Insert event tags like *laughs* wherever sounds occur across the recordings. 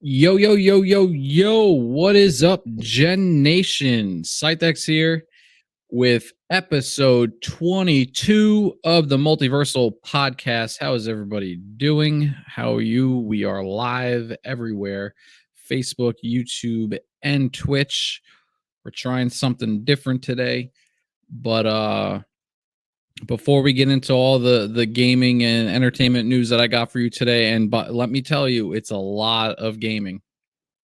Yo, yo, yo, yo, yo. What is up, Gen Nation? Scythex here with episode 22 of the Multiversal Podcast. How is everybody doing? How are you? We are live everywhere Facebook, YouTube, and Twitch. We're trying something different today. But uh before we get into all the the gaming and entertainment news that I got for you today, and but let me tell you, it's a lot of gaming.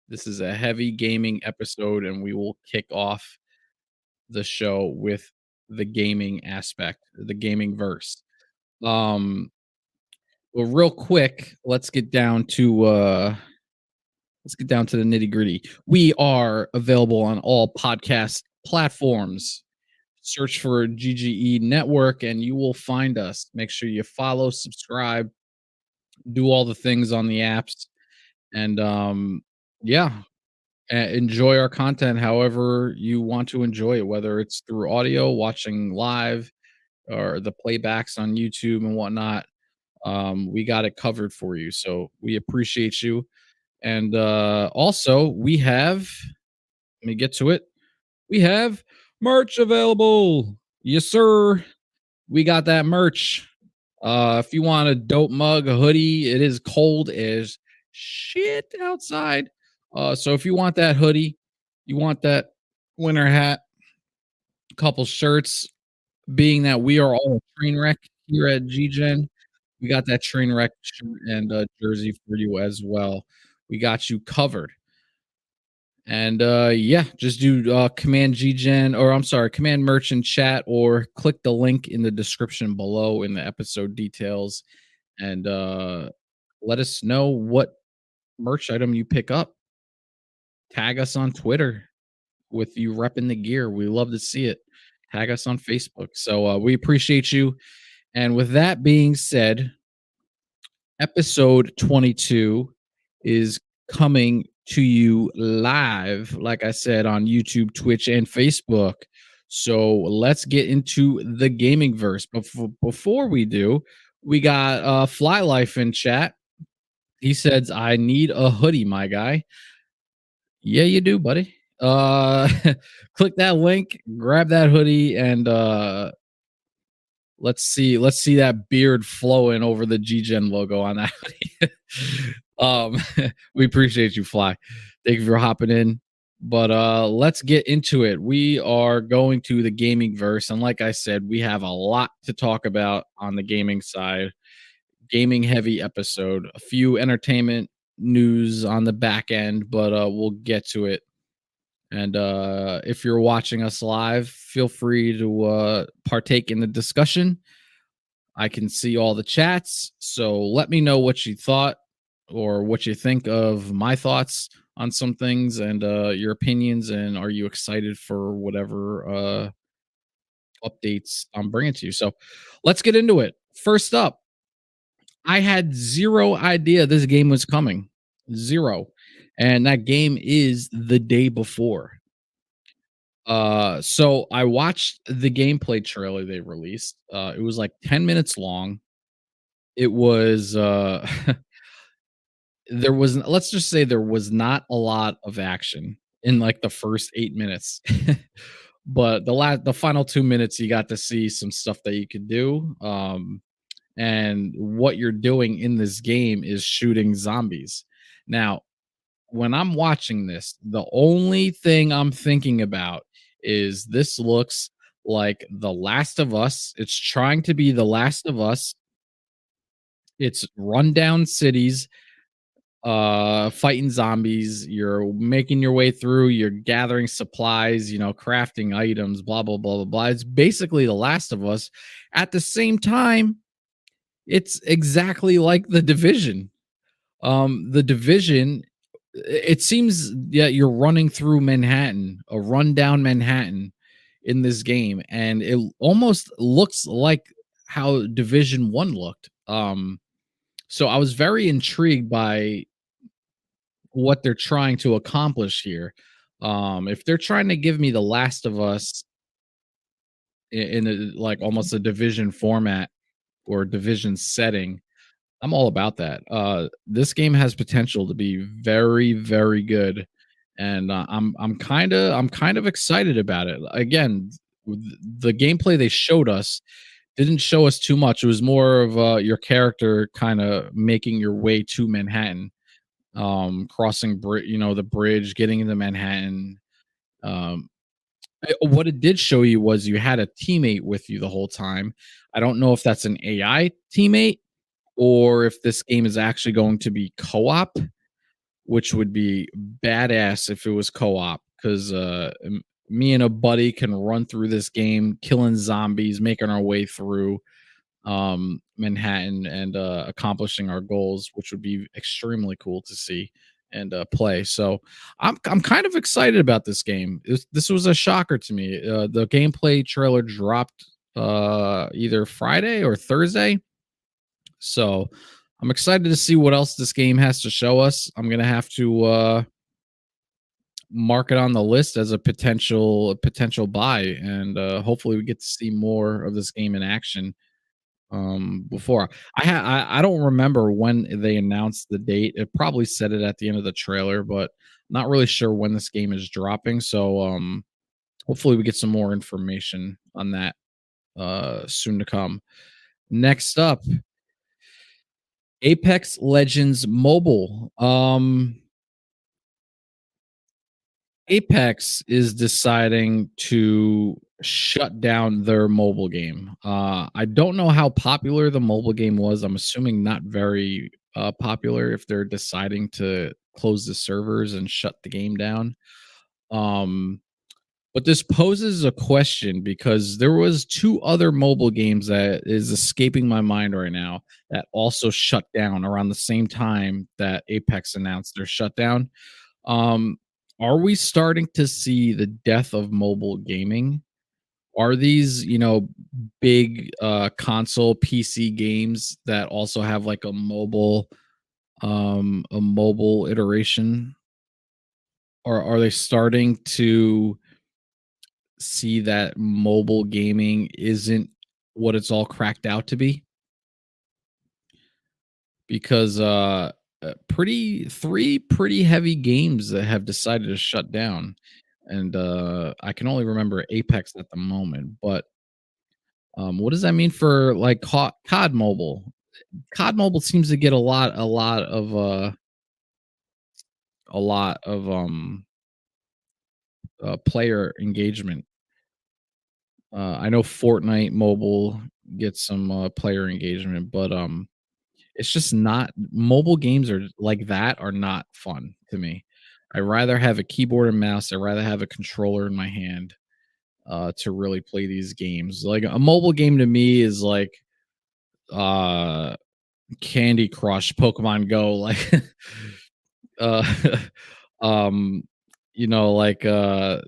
This is a heavy gaming episode, and we will kick off the show with the gaming aspect, the gaming verse. Um, well, real quick, let's get down to uh let's get down to the nitty gritty. We are available on all podcast platforms search for GGE Network and you will find us. Make sure you follow, subscribe, do all the things on the apps, and um, yeah, enjoy our content however you want to enjoy it, whether it's through audio, watching live, or the playbacks on YouTube and whatnot. Um, we got it covered for you, so we appreciate you. And uh, also, we have. Let me get to it. We have merch available. Yes, sir. We got that merch. Uh, if you want a dope mug, a hoodie, it is cold as shit outside. Uh, so if you want that hoodie, you want that winter hat, couple shirts, being that we are all a train wreck here at GGen, we got that train wreck shirt and a jersey for you as well. We got you covered. And uh, yeah, just do uh, command ggen or I'm sorry, command merchant chat or click the link in the description below in the episode details and uh, let us know what merch item you pick up. Tag us on Twitter with you repping the gear. We love to see it. Tag us on Facebook. So uh, we appreciate you. And with that being said, episode 22 is coming to you live, like I said, on YouTube, Twitch, and Facebook. So let's get into the gaming verse. But before we do, we got uh, Fly Life in chat. He says, I need a hoodie, my guy. Yeah, you do, buddy. Uh *laughs* click that link, grab that hoodie, and uh let's see, let's see that beard flowing over the GGen logo on that. *laughs* Um, *laughs* we appreciate you, Fly. Thank you for hopping in. But uh, let's get into it. We are going to the gaming verse, and like I said, we have a lot to talk about on the gaming side. Gaming heavy episode, a few entertainment news on the back end, but uh, we'll get to it. And uh, if you're watching us live, feel free to uh, partake in the discussion. I can see all the chats, so let me know what you thought or what you think of my thoughts on some things and uh, your opinions, and are you excited for whatever uh, updates I'm bringing to you? So let's get into it. First up, I had zero idea this game was coming, zero, and that game is the day before. Uh, so I watched the gameplay trailer they released. Uh, it was like 10 minutes long. It was uh *laughs* there was let's just say there was not a lot of action in like the first eight minutes. *laughs* But the last the final two minutes you got to see some stuff that you could do um and what you're doing in this game is shooting zombies. Now when i'm watching this the only thing i'm thinking about is this looks like the last of us. It's trying to be the last of us. It's rundown cities uh fighting zombies you're making your way through you're gathering supplies you know crafting items blah blah blah blah blah. It's basically the last of us. At the same time it's exactly like the division. Um the division it seems yeah you're running through manhattan a rundown manhattan in this game and it almost looks like how division 1 looked. Um so I was very intrigued by what they're trying to accomplish here. Um, if they're trying to give me The Last of Us in, in a, like almost a division format or division setting, I'm all about that. Uh, this game has potential to be very, very good, and uh, I'm I'm kind of I'm kind of excited about it. Again, the gameplay they showed us didn't show us too much. It was more of uh, your character kind of making your way to Manhattan, um, crossing bri- you know the bridge, getting into Manhattan. Um, what it did show you was you had a teammate with you the whole time. I don't know if that's an AI teammate or if this game is actually going to be co-op, which would be badass if it was co-op because uh, me and a buddy can run through this game, killing zombies, making our way through um, Manhattan and uh, accomplishing our goals, which would be extremely cool to see and uh, play. So I'm I'm kind of excited about this game. This, this was a shocker to me. Uh, the gameplay trailer dropped uh, either Friday or Thursday, so I'm excited to see what else this game has to show us. I'm gonna have to uh, mark it on the list as a potential potential buy, and uh, hopefully we get to see more of this game in action um before. I had I, I don't remember when they announced the date. It probably said it at the end of the trailer but not really sure when this game is dropping. So um hopefully we get some more information on that uh soon to come. Next up apex legends mobile. Um apex is deciding to shut down their mobile game. Uh, I don't know how popular the mobile game was. I'm assuming not very uh, popular if they're deciding to close the servers and shut the game down. Um, but this poses a question because there was two other mobile games that is escaping my mind right now that also shut down around the same time that Apex announced their shutdown. Um, are we starting to see the death of mobile gaming? are these you know big uh console pc games that also have like a mobile um a mobile iteration or are they starting to see that mobile gaming isn't what it's all cracked out to be because uh, uh pretty three pretty heavy games that have decided to shut down and uh, I can only remember Apex at the moment. But um, what does that mean for like COD Mobile? COD Mobile seems to get a lot, a lot of, uh, a lot of um, uh, player engagement. Uh, I know Fortnite Mobile gets some uh, player engagement, but um, it's just not mobile games are like that are not fun to me. I rather have a keyboard and mouse. I rather have a controller in my hand uh, to really play these games. Like a mobile game to me is like uh, Candy Crush, Pokemon Go, *laughs* like uh, *laughs* um, you know, like uh,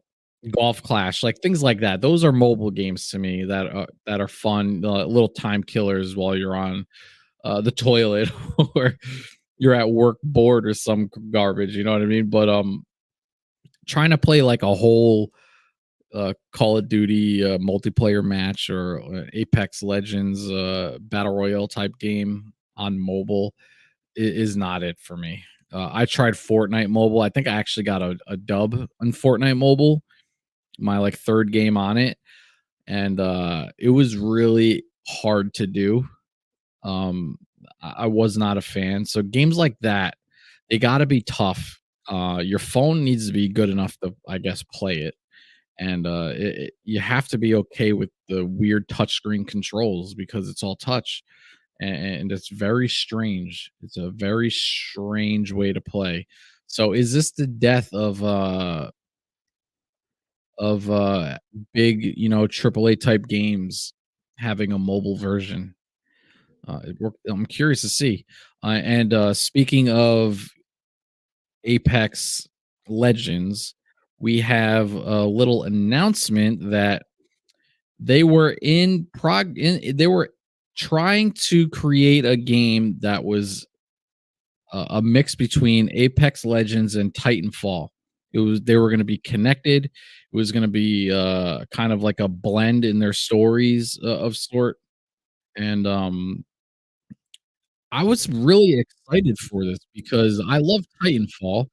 Golf Clash, like things like that. Those are mobile games to me that are that are fun, uh, little time killers while you're on uh, the toilet *laughs* or you're at work bored or some garbage, you know what I mean? But um trying to play like a whole uh Call of Duty uh, multiplayer match or uh, Apex Legends uh battle royale type game on mobile is, not it for me. Uh, I tried Fortnite mobile. I think I actually got a, a dub on Fortnite mobile, my like third game on it, and uh it was really hard to do. Um I was not a fan. So games like that, they got to be tough. Uh, your phone needs to be good enough to, I guess, play it, and uh, it, it, you have to be okay with the weird touchscreen controls because it's all touch, and, and it's very strange. It's a very strange way to play. So, is this the death of uh of uh big, you know, AAA type games having a mobile version? Uh, I'm curious to see. Uh, and uh, speaking of Apex Legends, we have a little announcement that they were in prog. In, they were trying to create a game that was a, a mix between Apex Legends and Titanfall. It was they were going to be connected. It was going to be uh, kind of like a blend in their stories uh, of sort, and um, I was really excited for this because I love Titanfall.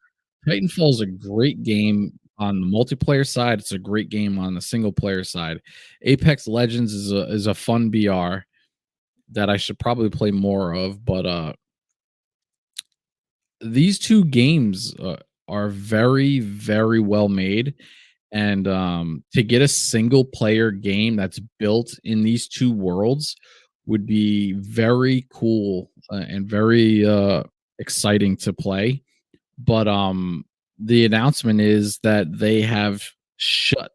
Titanfall is a great game on the multiplayer side. It's a great game on the single player side. Apex Legends is a is a fun BR that I should probably play more of, but uh these two games uh, are very very well made and um to get a single player game that's built in these two worlds would be very cool and very uh exciting to play. But um the announcement is that they have shut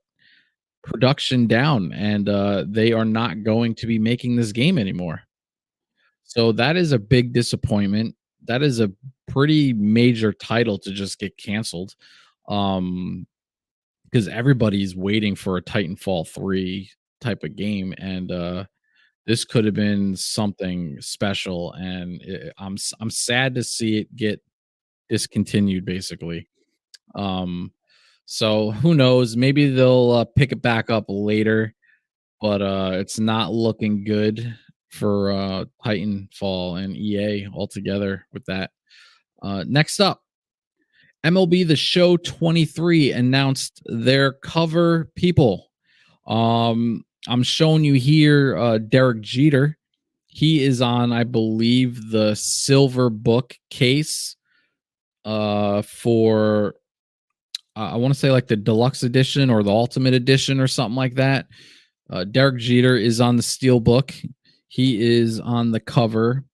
production down and uh they are not going to be making this game anymore. So that is a big disappointment. That is a pretty major title to just get canceled um because everybody's waiting for a titanfall 3 type of game and uh this could have been something special and i'm i'm sad to see it get discontinued basically. Um so who knows? Maybe they'll uh, pick it back up later but uh it's not looking good for uh titanfall and ea altogether with that. Uh next up mlb the show 23 announced their cover people. Um i'm showing you here uh derek jeter he is on i believe the silver book case uh for uh, I want to say like the deluxe edition or the ultimate edition or something like that. Uh, Derek Jeter is on the steel book. He is on the cover.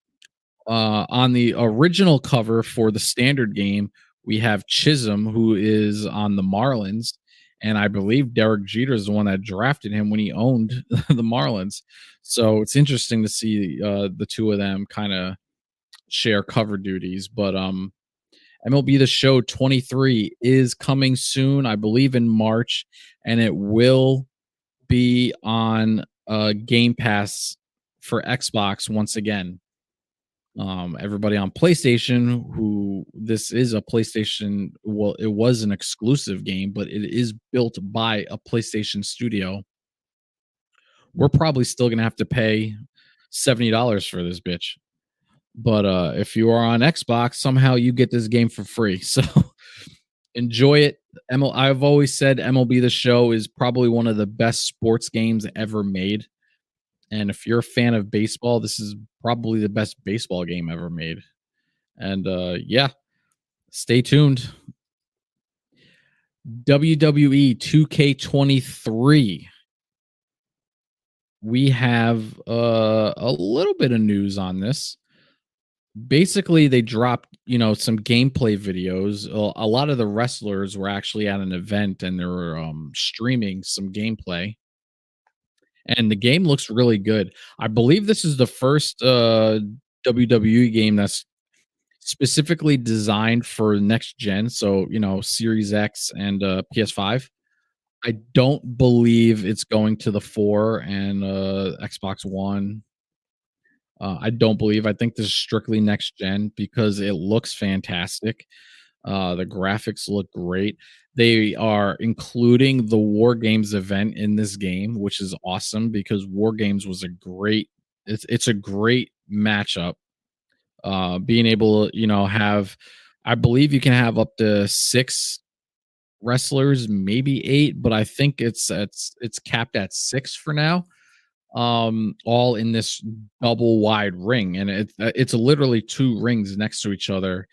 Uh, on the original cover for the standard game, we have Chisholm, who is on the Marlins, and I believe Derek Jeter is the one that drafted him when he owned *laughs* the Marlins. So it's interesting to see uh, the two of them kind of share cover duties. But um, MLB The Show 23 is coming soon, I believe in March, and it will be on uh, Game Pass for Xbox once again. Um, everybody on PlayStation, who this is a PlayStation, well, it was an exclusive game, but it is built by a PlayStation studio. We're probably still gonna have to pay $70 for this bitch. But uh if you are on xbox somehow you get this game for free. *laughs* So enjoy it. ML- i've always said mlb the show is probably one of the best sports games ever made and if you're a fan of baseball this is probably the best baseball game ever made. And uh yeah stay tuned. Wwe 2k23 we have uh a little bit of news on this. Basically they dropped you know some gameplay videos. A, lot of the wrestlers were actually at an event and they were um streaming some gameplay and the game looks really good i believe this is the first uh wwe game that's specifically designed for next gen so you know series x and uh ps5 i don't believe it's going to the 4 and uh xbox one uh, I don't believe. I think this is strictly next gen because it looks fantastic. Uh, the graphics look great. They are including the War Games event in this game, which is awesome because War Games was a great. It's it's a great matchup. Uh, being able to you know have, I believe you can have up to six wrestlers, maybe eight, but I think it's it's it's capped at six for now um all in this double wide ring and it, it's literally two rings next to each other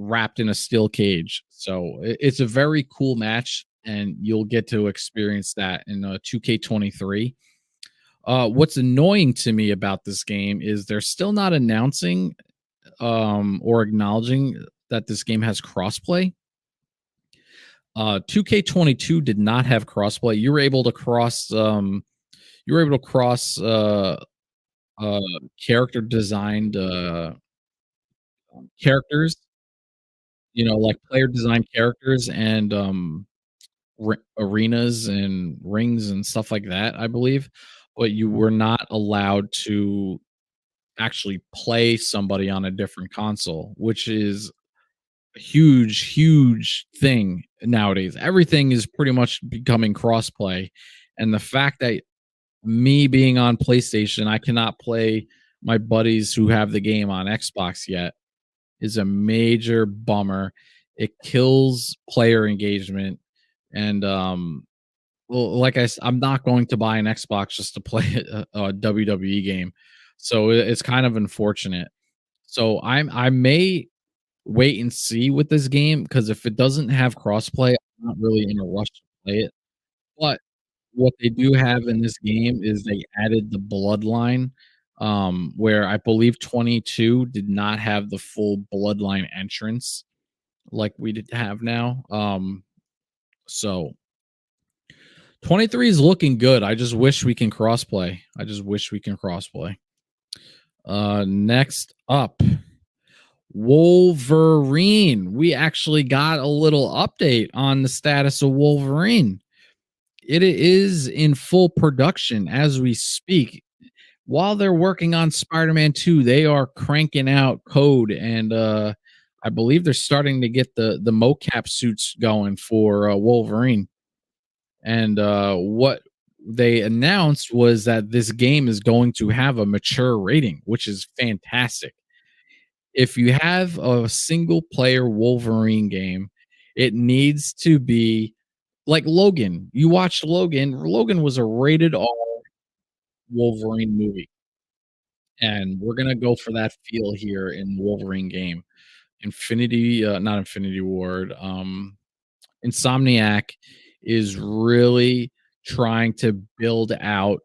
wrapped in a steel cage. So it's a very cool match and you'll get to experience that in uh, 2k23 uh what's annoying to me about this game is they're still not announcing um or acknowledging that this game has crossplay. Uh 2k22 did not have crossplay. You were able to cross um you were able to cross uh, uh, character designed uh, characters, you know, like player designed characters and um, arenas and rings and stuff like that, I believe. But you were not allowed to actually play somebody on a different console, which is a huge, huge thing nowadays. Everything is pretty much becoming crossplay. And the fact that me being on PlayStation, I cannot play my buddies who have the game on Xbox yet is a major bummer. It kills player engagement and um well like I I'm not going to buy an Xbox just to *laughs* play a, a WWE game. So it's kind of unfortunate. So I'm I may wait and see with this game because if it doesn't have crossplay, I'm not really in a rush to play it. But what they do have in this game is they added the bloodline, um, where I believe 22 did not have the full bloodline entrance like we did have now. Um, so 23 is looking good. I just wish we can crossplay. I just wish we can crossplay. Uh, next up, Wolverine. We actually got a little update on the status of Wolverine. It is in full production as we speak. While they're working on Spider-Man 2, they are cranking out code and uh I believe they're starting to get the the mocap suits going for uh, Wolverine. And uh what they announced was that this game is going to have a mature rating, which is fantastic if you have a single player Wolverine game, it needs to be like Logan. You watched Logan. Logan was a rated R Wolverine movie. And we're gonna go for that feel here in Wolverine game. Infinity, uh, not Infinity Ward, um, Insomniac is really trying to build out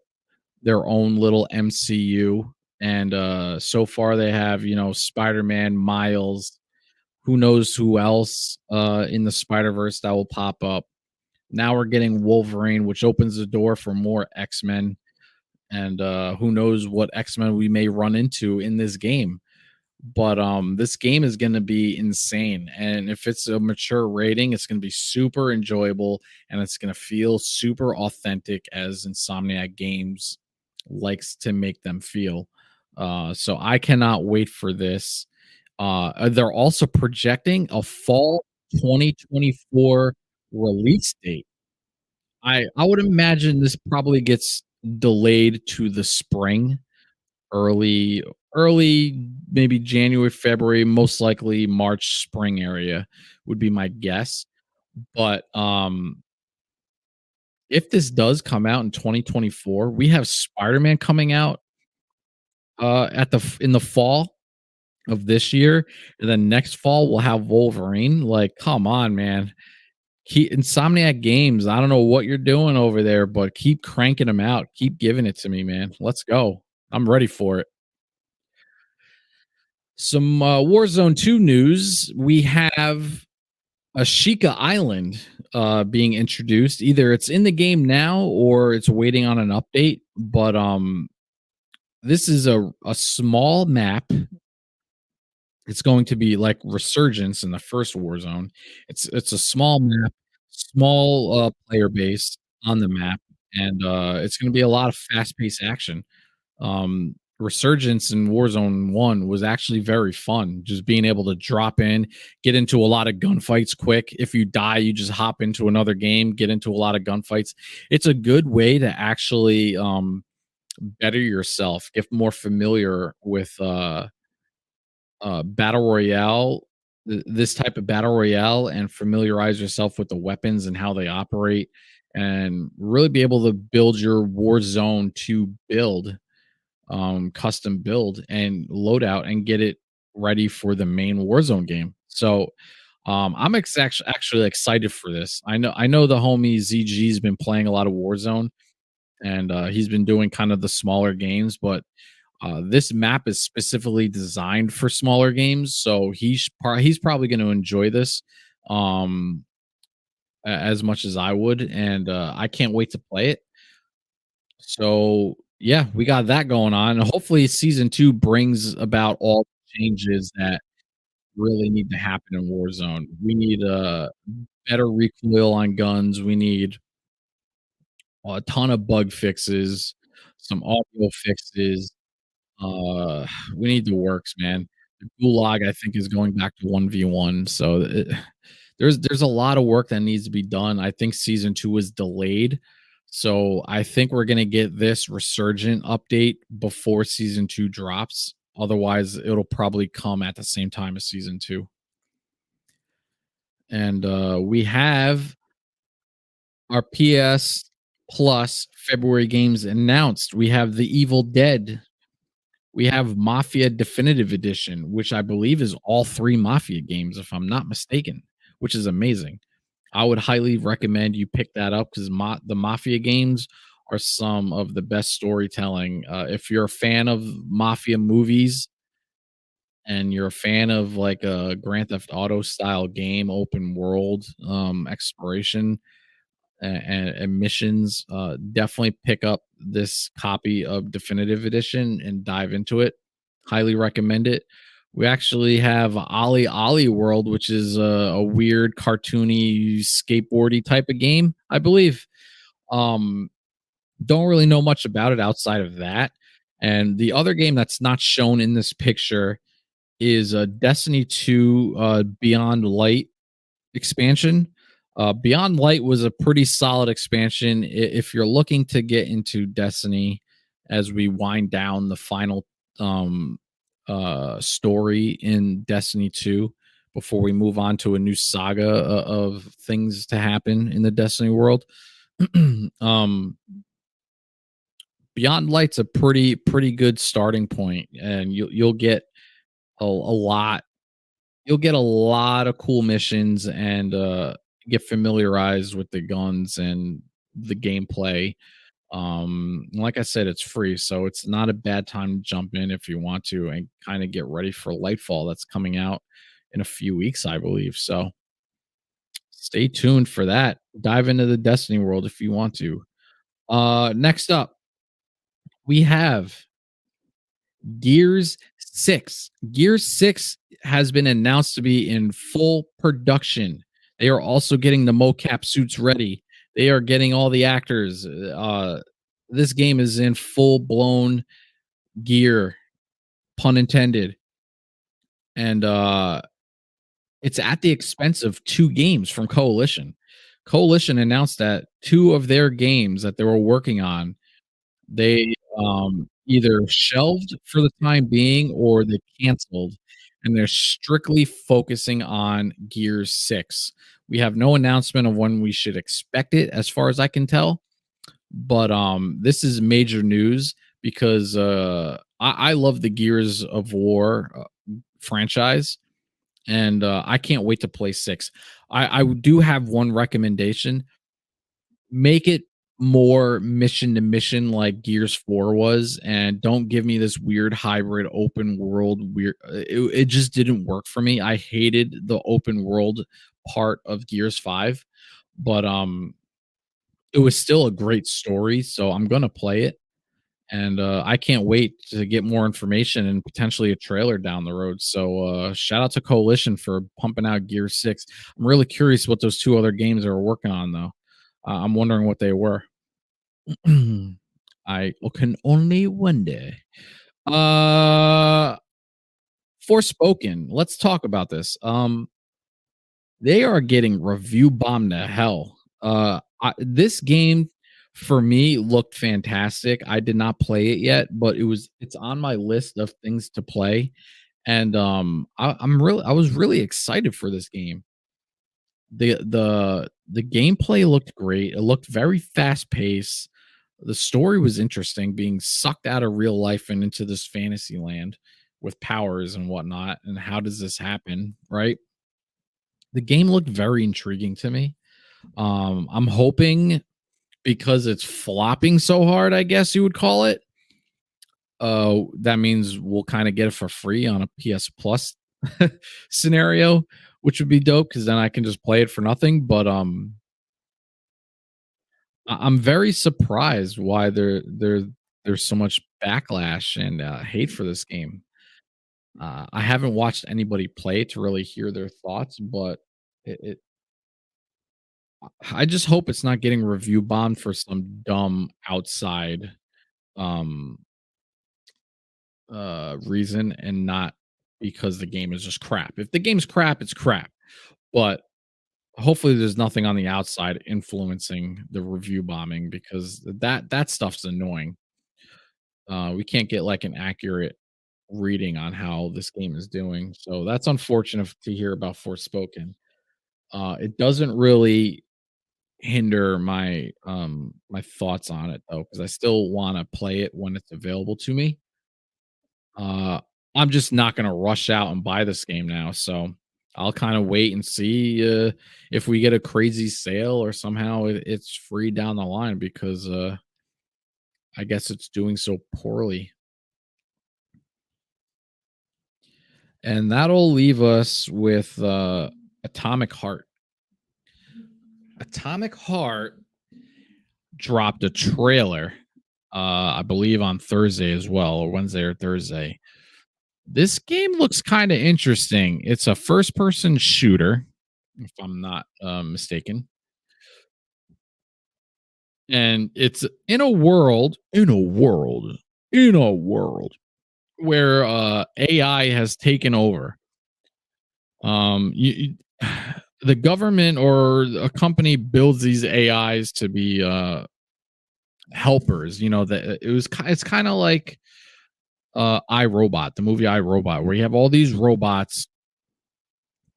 their own little MCU and uh so far they have you know spider-man miles who knows who else uh in the spider-verse that will pop up now we're getting wolverine which opens the door for more x-men and uh who knows what x-men we may run into in this game but um this game is going to be insane and if it's a mature rating it's going to be super enjoyable and it's going to feel super authentic as insomniac games likes to make them feel uh, so I cannot wait for this. Uh, they're also projecting a fall 2024 release date. I I would imagine this probably gets delayed to the spring, early early maybe January, February, most likely March, spring area would be my guess. But um if this does come out in 2024, we have Spider-Man coming out uh, at the in the fall of this year, and then next fall we'll have Wolverine. Like, come on, man. Keep Insomniac Games. I don't know what you're doing over there, but keep cranking them out. Keep giving it to me, man. Let's go. I'm ready for it. Some uh, Warzone 2 news. We have Ashika Island uh, being introduced. Either it's in the game now or it's waiting on an update. But um, this is a, a small map. It's going to be like Resurgence in the first Warzone. It's it's a small map, small uh, player base on the map, and uh, it's going to be a lot of fast paced action. Um, Resurgence in Warzone 1 was actually very fun. Just being able to drop in, get into a lot of gunfights quick. If you die, you just hop into another game, get into a lot of gunfights. It's a good way to actually um, better yourself, get more familiar with uh, uh, battle royale, th- this type of battle royale, and familiarize yourself with the weapons and how they operate, and really be able to build your war zone to build, um, custom build and loadout, and get it ready for the main Warzone game. So. Um, I'm ex- actually excited for this. I know I know the homie ZG's been playing a lot of Warzone, and uh, he's been doing kind of the smaller games, but uh, this map is specifically designed for smaller games, so he's par- he's probably going to enjoy this um, as much as I would, and uh, I can't wait to play it. So yeah, we got that going on. Hopefully, season two brings about all the changes that really need to happen in Warzone. We need a better recoil on guns. We need a ton of bug fixes, some audio fixes. Uh, we need the works, man. The Gulag, I think, is going back to one v one. So it, there's there's a lot of work that needs to be done. I think season two was delayed, So I think we're gonna get this resurgent update before season two drops. Otherwise, it'll probably come at the same time as season two. And uh, we have our PS Plus February games announced. We have The Evil Dead. We have Mafia Definitive Edition, which I believe is all three Mafia games, if I'm not mistaken, which is amazing. I would highly recommend you pick that up because ma- the Mafia games are some of the best storytelling. Uh, if you're a fan of Mafia movies and you're a fan of like a Grand Theft Auto style game, open world um, exploration, and, missions, uh, definitely pick up this copy of Definitive Edition and dive into it. Highly recommend it. We actually have OlliOlli World, which is a, a weird, cartoony, skateboardy type of game, I believe. Um, don't really know much about it outside of that. And the other game that's not shown in this picture is a uh, Destiny 2 uh, Beyond Light expansion. Uh, Beyond Light was a pretty solid expansion. If you're looking to get into Destiny as we wind down the final um, uh, story in Destiny 2 before we move on to a new saga uh, of things to happen in the Destiny world. *clears throat* um, Beyond Light's a pretty pretty good starting point, and you, you'll get a, a lot. You'll get a lot of cool missions and uh, get familiarized with the guns and the gameplay. Um, like I said, it's free, so it's not a bad time to jump in if you want to and kind of get ready for Lightfall that's coming out in a few weeks, I believe. So stay tuned for that. Dive into the Destiny world if you want to. Uh, next up, we have Gears 6. Gears 6 has been announced to be in full production. They are also getting the mocap suits ready. They are getting all the actors. Uh, this game is in full blown gear, pun intended. And uh, it's at the expense of two games from Coalition. Coalition announced that two of their games that they were working on, they um, either shelved for the time being or they canceled and they're strictly focusing on Gears 6. We have no announcement of when we should expect it, as far as I can tell. But um, this is major news because uh, I, I love the Gears of War uh, franchise, and uh, I can't wait to play six. I, I do have one recommendation: make it more mission to mission like Gears 4 was and don't give me this weird hybrid open world weird uh, it, it just didn't work for me. I hated the open world part of Gears 5, but um it was still a great story, so I'm going to play it. And uh, I can't wait to get more information and potentially a trailer down the road. So uh, shout out to Coalition for pumping out Gear 6. I'm really curious what those two other games are working on though. Uh, I'm wondering what they were. *clears throat* I can only wonder. Uh, Forspoken. Let's talk about this. Um, they are getting review bombed to hell. Uh, I, this game for me looked fantastic. I did not play it yet, but it was it's on my list of things to play, and um, I, I'm really I was really excited for this game the the the gameplay looked great. It looked very fast paced. The story was interesting, being sucked out of real life and into this fantasy land with powers and whatnot. And how does this happen? Right. The game looked very intriguing to me. Um, I'm hoping because it's flopping so hard, I guess you would call it. Uh, that means we'll kind of get it for free on a PS Plus *laughs* scenario which would be dope because then I can just play it for nothing. But um, I'm very surprised why there there there's so much backlash and uh, hate for this game. Uh, I haven't watched anybody play to really hear their thoughts, but it, it I just hope it's not getting review bombed for some dumb outside um uh reason and not because the game is just crap. If the game's crap, it's crap. But hopefully there's nothing on the outside influencing the review bombing because that that stuff's annoying. Uh, we can't get like an accurate reading on how this game is doing, so that's unfortunate to hear about Forspoken. Uh, it doesn't really hinder my um my thoughts on it though because I still want to play it when it's available to me. Uh, I'm just not gonna rush out and buy this game now, so I'll kind of wait and see uh, if we get a crazy sale or somehow it, it's free down the line because uh, I guess it's doing so poorly. And that'll leave us with uh, Atomic Heart. Atomic Heart dropped a trailer, uh, I believe on Thursday as well, or Wednesday or Thursday. This game looks kind of interesting. It's a first person shooter, if I'm not uh, mistaken. And it's in a world, in a world, in a world where uh, AI has taken over. Um, you, you, *sighs* the government or a company builds these AIs to be uh, helpers. You know that it was. It's kind of like uh I Robot, the movie I Robot, where you have all these robots.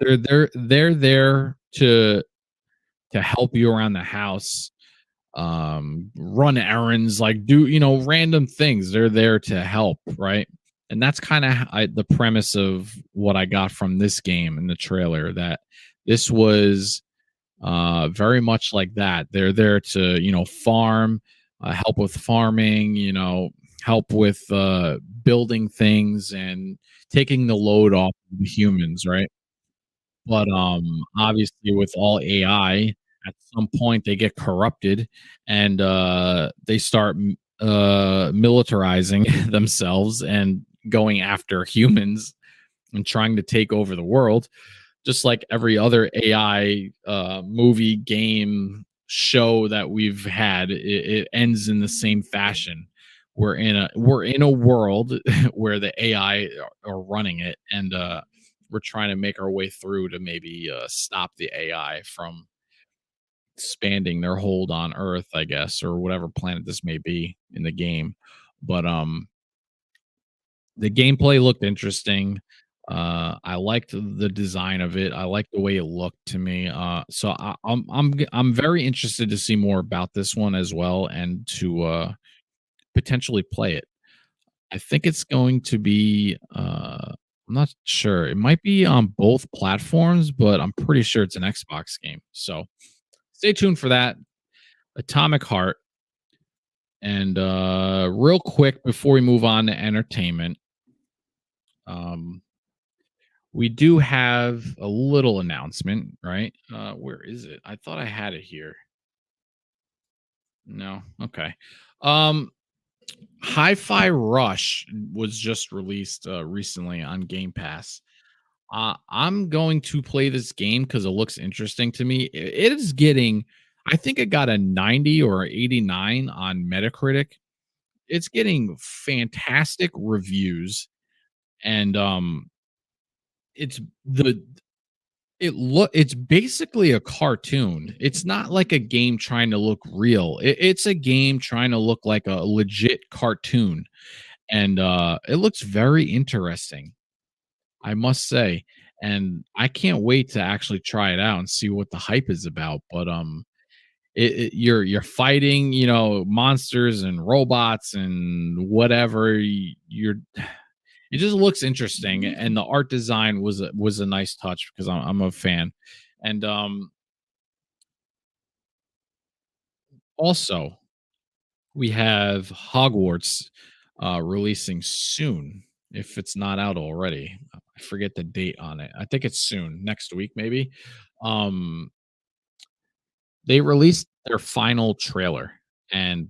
They're they're they're there to to help you around the house, um, run errands, like do you know random things. They're there to help, right? And that's kind of the premise of what I got from this game in the trailer. That this was uh very much like that. They're there to you know farm, uh, help with farming, you know, help with uh, building things and taking the load off of the humans, right? But um, obviously, with all AI, at some point they get corrupted and uh, they start uh, militarizing *laughs* themselves and going after humans and trying to take over the world, just like every other AI uh, movie, game, show that we've had. It, it ends in the same fashion we're in a we're in a world *laughs* where the AI are running it, and uh, we're trying to make our way through to maybe uh, stop the AI from expanding their hold on Earth, I guess, or whatever planet this may be in the game. But um, the gameplay looked interesting. Uh, I liked the design of it. I liked the way it looked to me. Uh, so I, I'm I'm I'm very interested to see more about this one as well, and to uh, potentially play it. I think it's going to be uh I'm not sure. It might be on both platforms, but I'm pretty sure it's an Xbox game. So stay tuned for that. Atomic Heart. And uh real quick before we move on to entertainment, um we do have a little announcement, right? Uh where is it? I thought I had it here. No. Okay. Um Hi-Fi Rush was just released uh, recently on Game Pass. Uh, I'm going to play this game because it looks interesting to me. It is getting, I think it got a 90 or 89 on Metacritic. It's getting fantastic reviews, and um, it's the it look it's basically a cartoon. It's not like a game trying to look real. It, it's a game trying to look like a legit cartoon. And uh it looks very interesting i must say. And i can't wait to actually try it out and see what the hype is about. But um it, it, you're you're fighting you know monsters and robots and whatever you're it just looks interesting and the art design was a, was a nice touch because I'm, I'm a fan. And um also we have hogwarts uh releasing soon if it's not out already. I forget the date on it. I think it's soon next week maybe. Um they released their final trailer and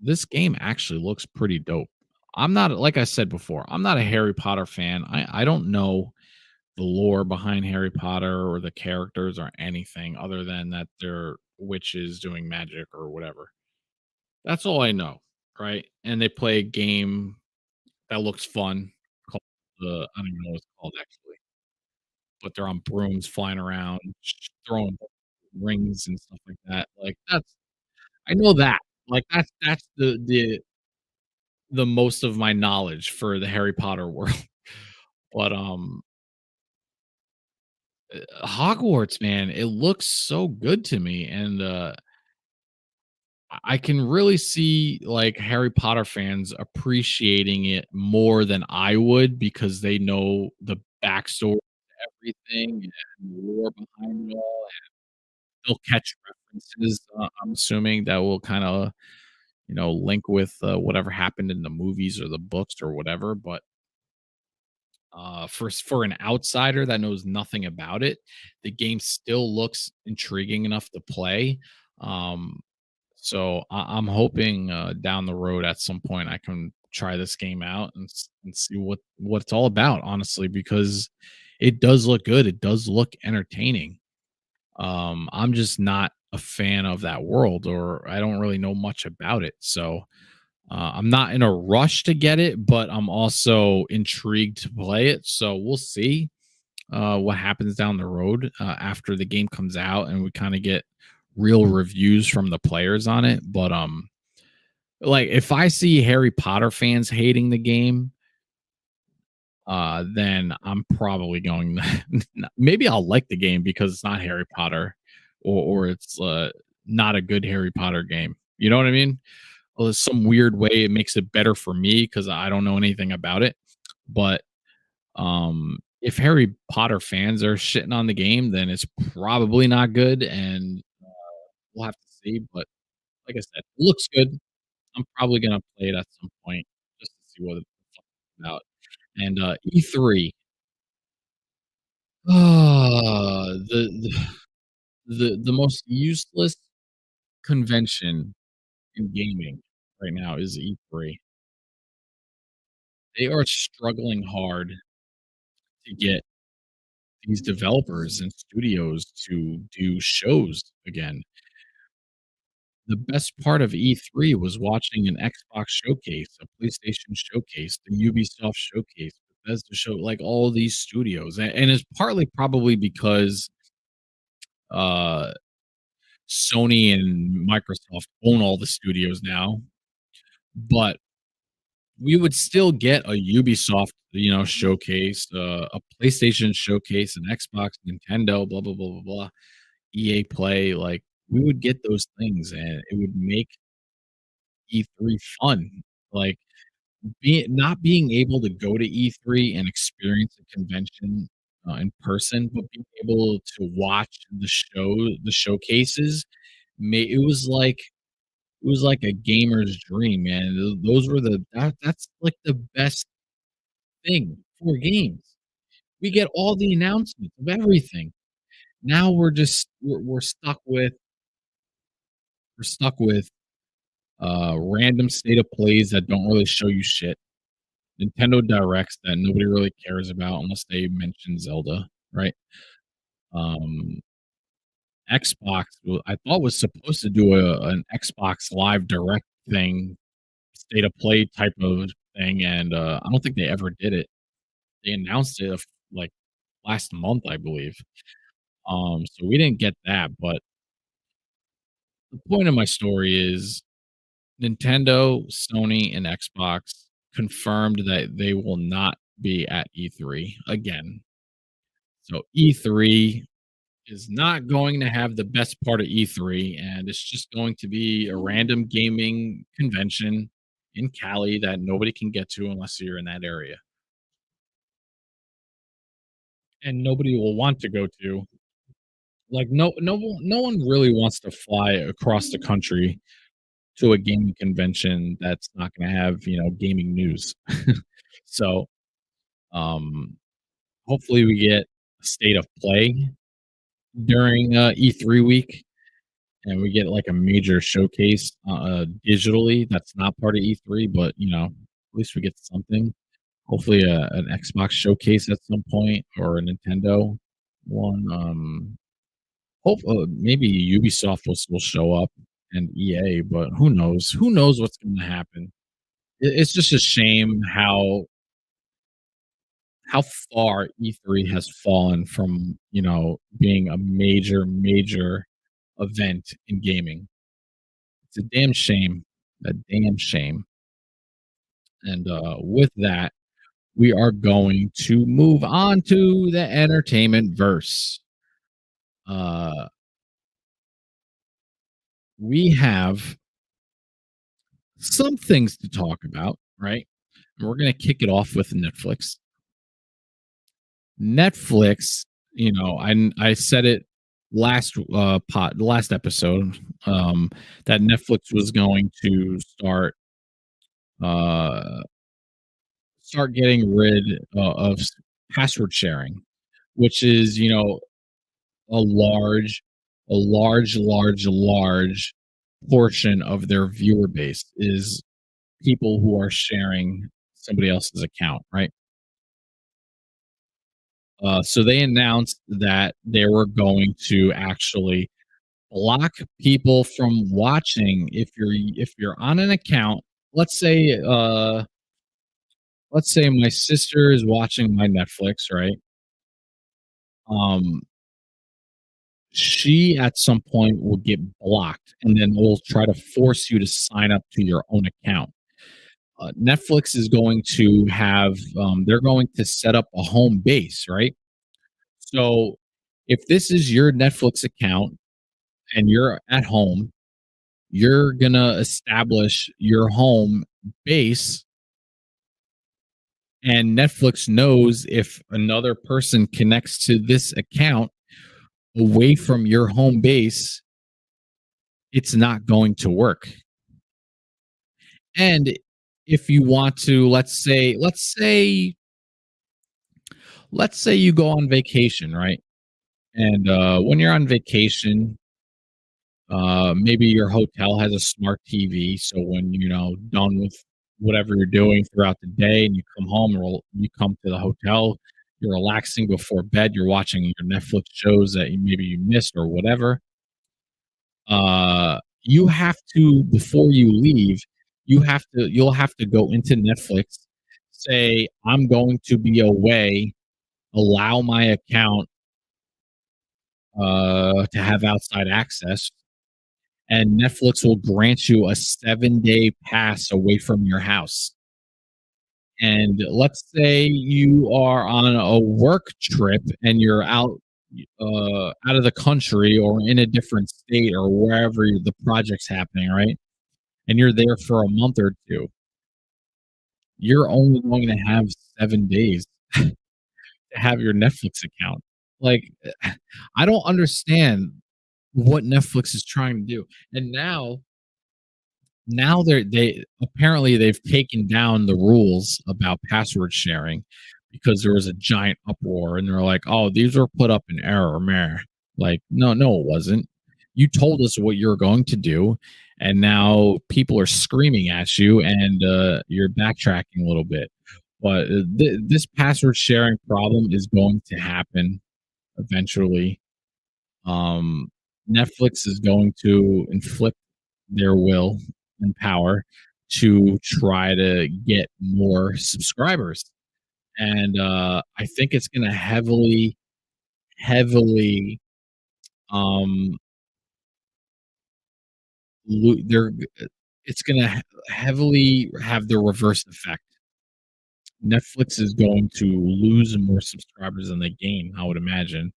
this game actually looks pretty dope I'm not like I said before, I'm not a Harry Potter fan. I I don't know the lore behind Harry Potter or the characters or anything other than that they're witches doing magic or whatever. That's all I know, right? And they play a game that looks fun called uh, I don't even know what it's called actually. but they're on brooms flying around, throwing rings and stuff like that. Like, that's I know that. Like, that's that's the the the most of my knowledge for the Harry Potter *laughs* world. But, um uh, Hogwarts, man, it looks so good to me, and, uh I can really see, like, Harry Potter fans appreciating it more than I would because they know the backstory to everything and the lore behind it all, and they'll catch references, uh, I'm assuming that will kinda, you know, link with, uh, whatever happened in the movies or the books or whatever, but uh, for for an outsider that knows nothing about it, the game still looks intriguing enough to play. Um, so I I'm hoping, uh, down the road at some point, I can try this game out and and see what what it's all about, honestly, because it does look good, it does look entertaining. Um, I'm just not a fan of that world, or I don't really know much about it, so, uh, I'm not in a rush to get it, but I'm also intrigued to play it, so we'll see, uh, what happens down the road, uh, after the game comes out and we kinda get real reviews from the players on it, but, um, like, if I see Harry Potter fans hating the game uh, then I'm probably going *laughs* maybe I'll like the game because it's not Harry Potter or or it's, uh, not a good Harry Potter game. You know what I mean? Well, some weird way it makes it better for me because I don't know anything about it, but, um, if Harry Potter fans are shitting on the game, then it's probably not good, and, uh, we'll have to see, but like I said, it looks good. I'm probably gonna play it at some point just to see what it's about, and, uh, E3 *sighs* the the the the most useless convention in gaming right now is E3. They are struggling hard to get these developers and studios to do shows again. The best part of E3 was watching an Xbox showcase, a PlayStation showcase, the Ubisoft showcase, Bethesda show like, all these studios, and it's partly probably because uh, Sony and Microsoft own all the studios now, but we would still get a Ubisoft, you know, showcase, uh, a PlayStation showcase, an Xbox, Nintendo, blah, blah, blah, blah, blah, EA Play, like, we would get those things, and it would make E3 fun, like, be not being able to go to E3 and experience a convention, uh, in person, but being able to watch the show the showcases, it was like it was like a gamer's dream, man, those were the that that's, like, the best thing for games. We get all the announcements of everything. Now we're just we're we're stuck with we're stuck with, uh, random state of plays that don't really show you shit. Nintendo Directs that nobody really cares about unless they mention Zelda, right? Um Xbox, I thought was supposed to do a an Xbox Live Direct thing, state of play type of thing, and, uh, I don't think they ever did it. They announced it, like, last month, I believe. Um, so we didn't get that, but the point of my story is Nintendo, Sony, and Xbox confirmed that they will not be at E3 again. So E3 is not going to have the best part of E3, and it's just going to be a random gaming convention in Cali that nobody can get to unless you're in that area. And nobody will want to go to. Like, no no no one really wants to fly across the country to a gaming convention that's not gonna have, you know, gaming news. *laughs* So, um, hopefully, we get a state of play during, uh, E3 week, and we get, like, a major showcase, uh uh, digitally that's not part of E3, but, you know, at least we get something. Hopefully, a an Xbox showcase at some point or a Nintendo one, um, hope uh, maybe Ubisoft will still show up and EA, but who knows? Who knows what's gonna happen? It's just a shame how how far E3 has fallen from, you know, being a major, major event in gaming. It's a damn shame. A damn shame. And uh, with that, we are going to move on to the entertainment verse. Uh, we have some things to talk about, right? And we're going to kick it off with Netflix. Netflix, you know, I I said it last uh pot last episode um that Netflix was going to start uh start getting rid uh, of password sharing, which is, you know, a large a large large large portion of their viewer base is people who are sharing somebody else's account, right? Uh, so they announced that they were going to actually block people from watching if you're if you're on an account. Let's say, uh, let's say my sister is watching my Netflix, right? Um, she at some point will get blocked, and then will try to force you to sign up to your own account uh, Netflix is going to have um, they're going to set up a home base, right? So if this is your Netflix account and you're at home, you're gonna establish your home base and Netflix knows if another person connects to this account away from your home base, it's not going to work. And if you want to let's say let's say let's say you go on vacation right and uh, when you're on vacation uh, maybe your hotel has a smart tv so when you know done with whatever you're doing throughout the day and you come home or you come to the hotel you're relaxing before bed you're watching your netflix shows that maybe you missed or whatever uh, you have to before you leave you have to you'll have to go into Netflix, say I'm going to be away, allow my account uh, to have outside access, and Netflix will grant you a seven day pass away from your house. And let's say you are on a work trip and you're out uh, out of the country or in a different state or wherever the project's happening, right? and you're there for a month or two, you're only going to have seven days *laughs* to have your Netflix account. Like, I don't understand what Netflix is trying to do. And now, now they're they apparently they've taken down the rules about password sharing because there was a giant uproar and they're like, oh, these were put up in error, meh. Like, no, no, it wasn't. You told us what you're going to do, and now people are screaming at you and uh, you're backtracking a little bit but uh, th- this password sharing problem is going to happen eventually um, netflix is going to inflict their will and power to try to get more subscribers and uh, i think it's going to heavily heavily um, they're it's going to heavily have the reverse effect. Netflix is going to lose more subscribers than they gain. I would imagine.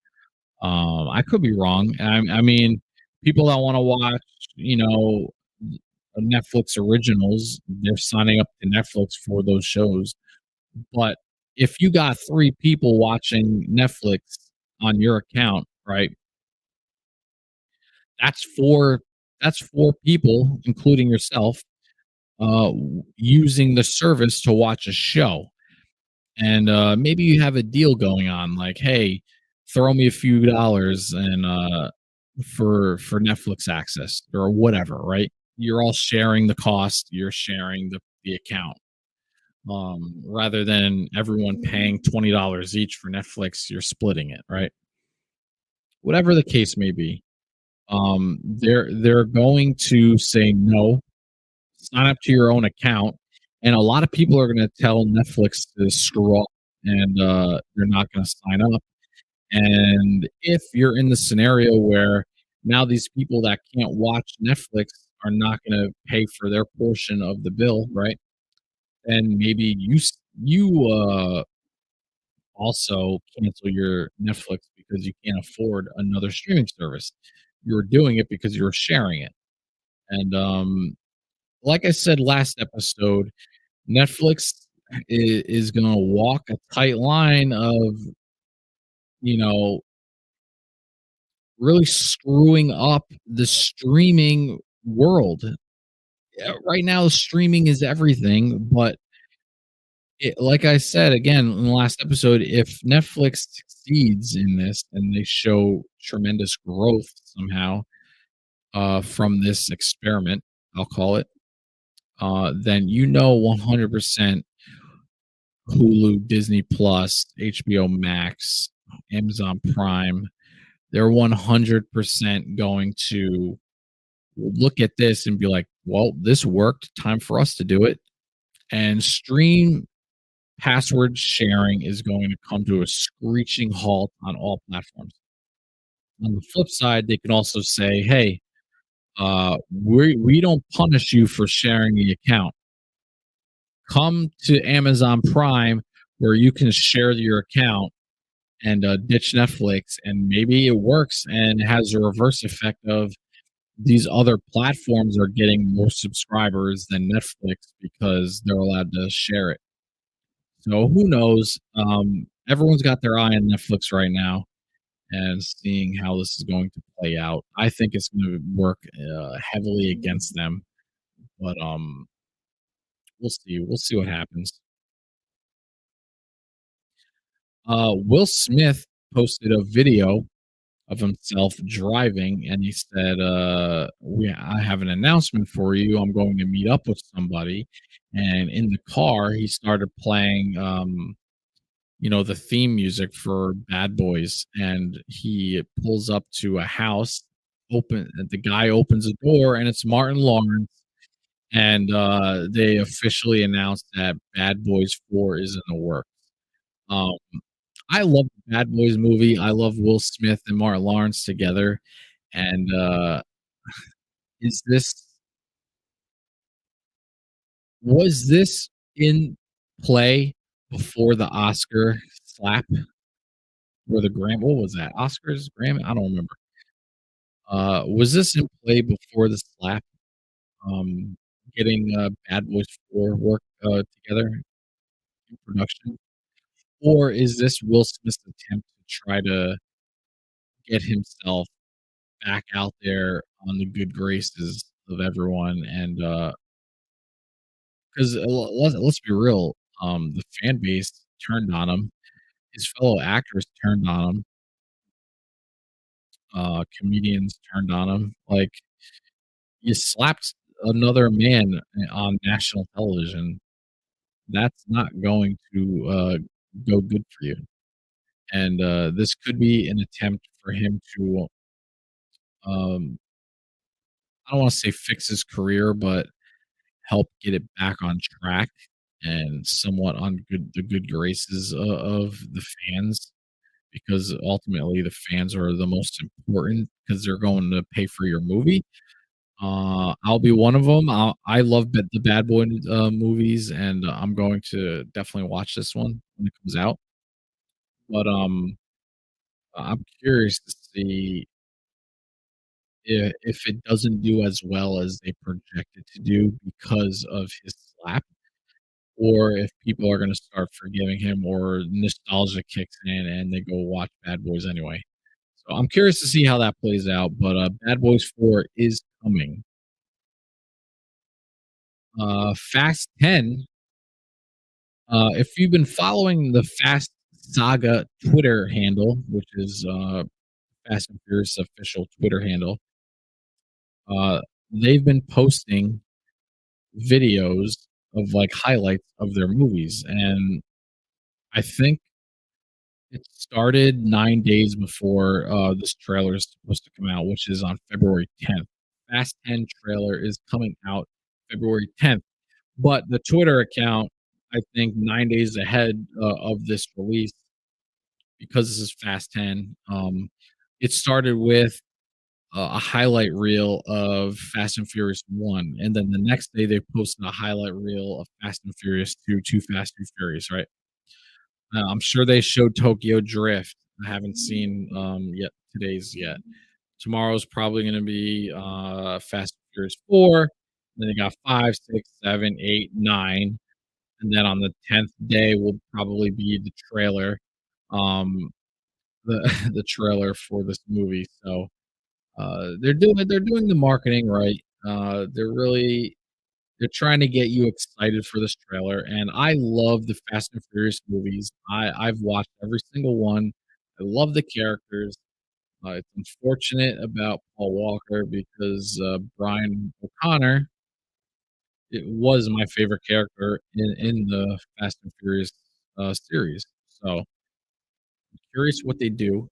Um, I could be wrong. I, I mean, people that want to watch, you know, Netflix originals, they're signing up to Netflix for those shows. But if you got three people watching Netflix on your account, right? That's four that's four people, including yourself, uh, using the service to watch a show. And uh, maybe you have a deal going on, like, hey, throw me a few dollars and uh, for for Netflix access or whatever, right? You're all sharing the cost. You're sharing the the account. Um, rather than everyone paying twenty dollars each for Netflix, you're splitting it, right? Whatever the case may be, um, they're they're going to say no, sign up to your own account, and a lot of people are going to tell Netflix to screw off and uh, they're not going to sign up. And if you're in the scenario where now these people that can't watch Netflix are not going to pay for their portion of the bill, right? And maybe you you uh, also cancel your Netflix because you can't afford another streaming service. You're doing it because you're sharing it. And um, like I said last episode, Netflix is, is going to walk a tight line of, you know, really screwing up the streaming world. Right now, streaming is everything, but it, like I said again in the last episode, if Netflix succeeds in this and they show tremendous growth somehow uh, from this experiment, I'll call it, uh, then you know 100% Hulu, Disney Plus, HBO Max, Amazon Prime, they're 100% going to look at this and be like, well, this worked. Time for us to do it. And stream password sharing is going to come to a screeching halt on all platforms. On the flip side, they can also say, hey, uh, we, we don't punish you for sharing the account. Come to Amazon Prime where you can share your account and uh, ditch Netflix, and maybe it works and has a reverse effect of these other platforms are getting more subscribers than Netflix because they're allowed to share it. So who knows? Um, everyone's got their eye on Netflix right now and seeing how this is going to play out. I think it's going to work uh, heavily against them, but um, we'll see. We'll see what happens. Uh, Will Smith posted a video of himself driving, and he said, uh, "We, I have an announcement for you. I'm going to meet up with somebody." And in the car, he started playing, um, you know, the theme music for Bad Boys, and he pulls up to a house. Open the guy opens a door, and it's Martin Lawrence. And uh, they officially announced that Bad Boys Four is in the works. Um, I love the Bad Boys movie. I love Will Smith and Martin Lawrence together. And uh *sighs* is this was this in play before the Oscar slap or the Gram? What was that? Oscars, Grammy? I don't remember. Uh, was this in play before the slap? Um, getting uh, Bad Boys Four work uh, together in production or is this Will Smith's attempt to try to get himself back out there on the good graces of everyone and uh because uh, let's, let's be real um the fan base turned on him his fellow actors turned on him. Uh comedians turned on him like you slapped another man on national television. That's not going to uh go good for you. And uh, this could be an attempt for him to, um, I don't want to say fix his career, but help get it back on track and somewhat on good the good graces uh, of the fans because ultimately the fans are the most important because they're going to pay for your movie uh, I'll be one of them. I'll, I love the Bad Boy uh, movies, and I'm going to definitely watch this one when it comes out. But um, I'm curious to see if, if it doesn't do as well as they projected to do because of his slap, or if people are going to start forgiving him, or nostalgia kicks in and they go watch Bad Boys anyway. So I'm curious to see how that plays out. But uh, Bad Boys Four is coming. Uh, Fast 10. Uh, if you've been following the Fast Saga Twitter handle, which is uh, Fast and Furious official Twitter handle, uh, they've been posting videos of like highlights of their movies. And I think it started nine days before uh, this trailer is supposed to come out, which is on February 10th. Fast 10 trailer is coming out February 10th. But the Twitter account I think 9 days ahead, uh, of this release because this is Fast 10, um, it started with a a highlight reel of Fast and Furious 1, and then the next day, they posted a highlight reel of Fast and Furious 2, Too Fast, Too Furious, right? Uh, I'm sure they showed Tokyo Drift. I haven't seen, um, yet today's yet. Tomorrow's probably gonna be, uh, Fast and Furious 4, then they got 5, 6, 7, 8, 9, and then on the 10th day will probably be the trailer, um, the *laughs* the trailer for this movie, so, uh, they're doing they're doing the marketing right, uh, they're really they're trying to get you excited for this trailer, and I love the Fast and Furious movies. I I've watched every single one. I love the characters. Uh, it's unfortunate about Paul Walker because, uh, Brian O'Conner it was my favorite character in in the Fast and Furious, uh, series, so curious what they do.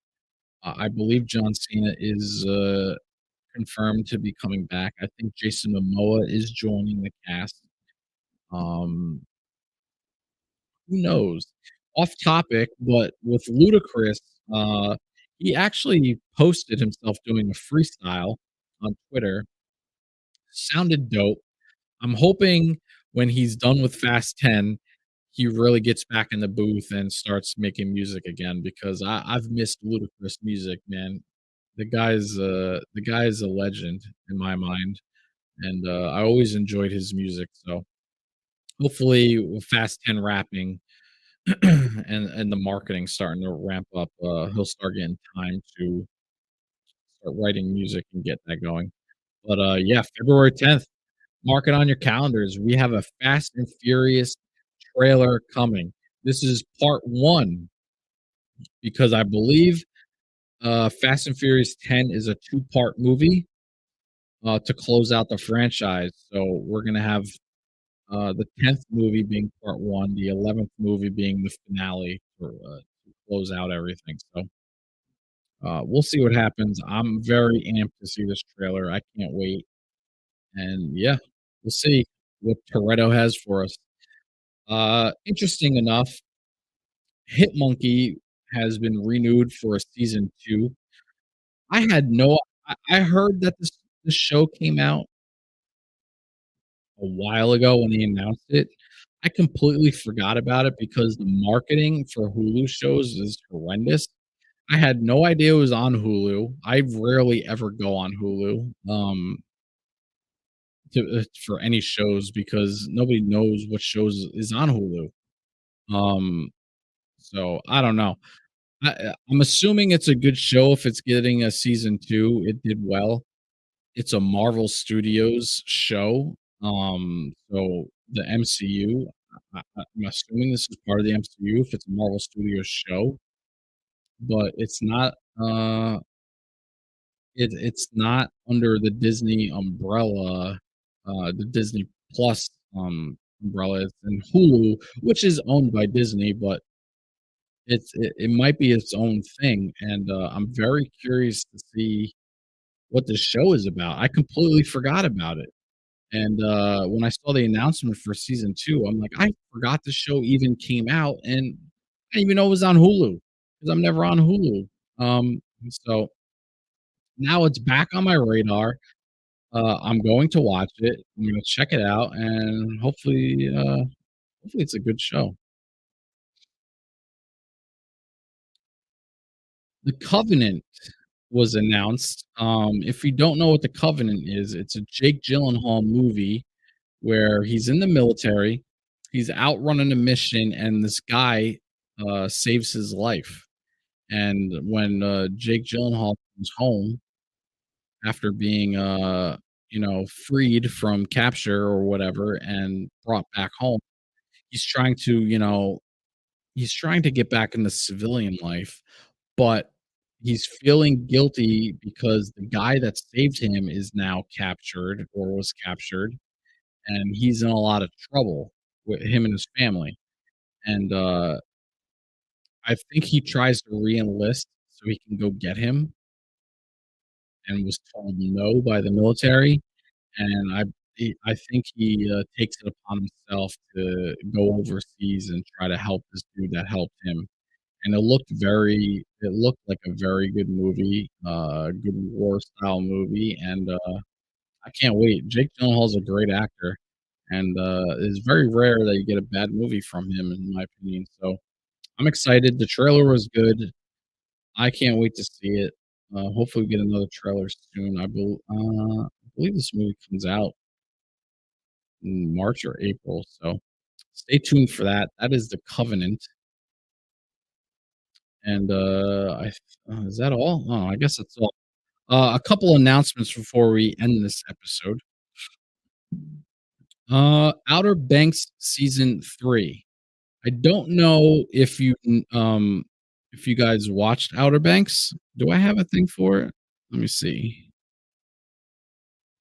Uh, I believe John Cena is, uh, confirmed to be coming back. I think Jason Momoa is joining the cast. Um who knows? Off topic, but with Ludacris, uh, he actually posted himself doing a freestyle on Twitter. Sounded dope. I'm hoping when he's done with Fast 10, he really gets back in the booth and starts making music again because I I've missed Ludacris music, man. The guy's a the guy is a legend in my mind, and, uh, I always enjoyed his music, so hopefully, with Fast 10 rapping *clears throat* and and the marketing starting to ramp up, uh, he'll start getting time to start writing music and get that going. But, uh, yeah, February 10th, mark it on your calendars. We have a Fast and Furious trailer coming. This is part 1 because I believe, uh, Fast and Furious 10 is a two-part movie, uh, to close out the franchise, so we're gonna have, uh, the 10th movie being part 1, the 11th movie being the finale for, uh, to close out everything, so uh, we'll see what happens. I'm very amped to see this trailer. I can't wait. And, yeah, we'll see what Toretto has for us. Uh, interesting enough Hit Monkey has been renewed for a season 2. I had no I heard that this this show came out a while ago when they announced it. I completely forgot about it because the marketing for Hulu shows is horrendous. I had no idea it was on Hulu. I rarely ever go on Hulu, um to, uh for any shows because nobody knows what shows is on Hulu. Um, so I don't know. I, uh I'm assuming it's a good show if it's getting a season 2, it did well. It's a Marvel Studios show, um, so the MCU, I I'm assuming this is part of the MCU if it's a Marvel Studios show. But it's not, uh it it's not under the Disney umbrella, uh, the Disney Plus, um, umbrella, it's in Hulu, which is owned by Disney, but it's it it might be its own thing, and, uh, I'm very curious to see what this show is about. I completely forgot about it, and, uh, when I saw the announcement for season 2, I'm like, "I forgot the show even came out," and I didn't even know it was on Hulu because I'm never on Hulu. Um, so now it's back on my radar. Uh, I'm going to watch it. I'm gonna check it out, and hopefully, uh, hopefully it's a good show. The Covenant was announced. Um, if you don't know what The Covenant is, it's a Jake Gyllenhaal movie where he's in the military, he's out running a mission, and this guy, uh, saves his life. And when, uh, Jake Gyllenhaal comes home after being, uh, you know, freed from capture or whatever and brought back home, he's trying to, you know he's trying to get back into civilian life, but he's feeling guilty because the guy that saved him is now captured or was captured, and he's in a lot of trouble with him and his family. And, uh I think he tries to re-enlist so he can go get him and was told no by the military, and I I think he, uh, takes it upon himself to go overseas and try to help this dude that helped him, and it looked very it looked like a very good movie, uh, good war style movie, and, uh, I can't wait. Jake Gyllenhaal's a great actor, and, uh, it's very rare that you get a bad movie from him, in my opinion, so I'm excited. The trailer was good. I can't wait to see it. Uh, hopefully, we get another trailer soon. I bel uh, I believe this movie comes out in March or April, so stay tuned for that. That is The Covenant. And, uh, I uh, is that all? Oh, I guess that's all. Uh, a couple announcements before we end this episode. Uh, Outer Banks season 3. I don't know if you um, if you guys watched Outer Banks. Do I have a thing for it? Let me see.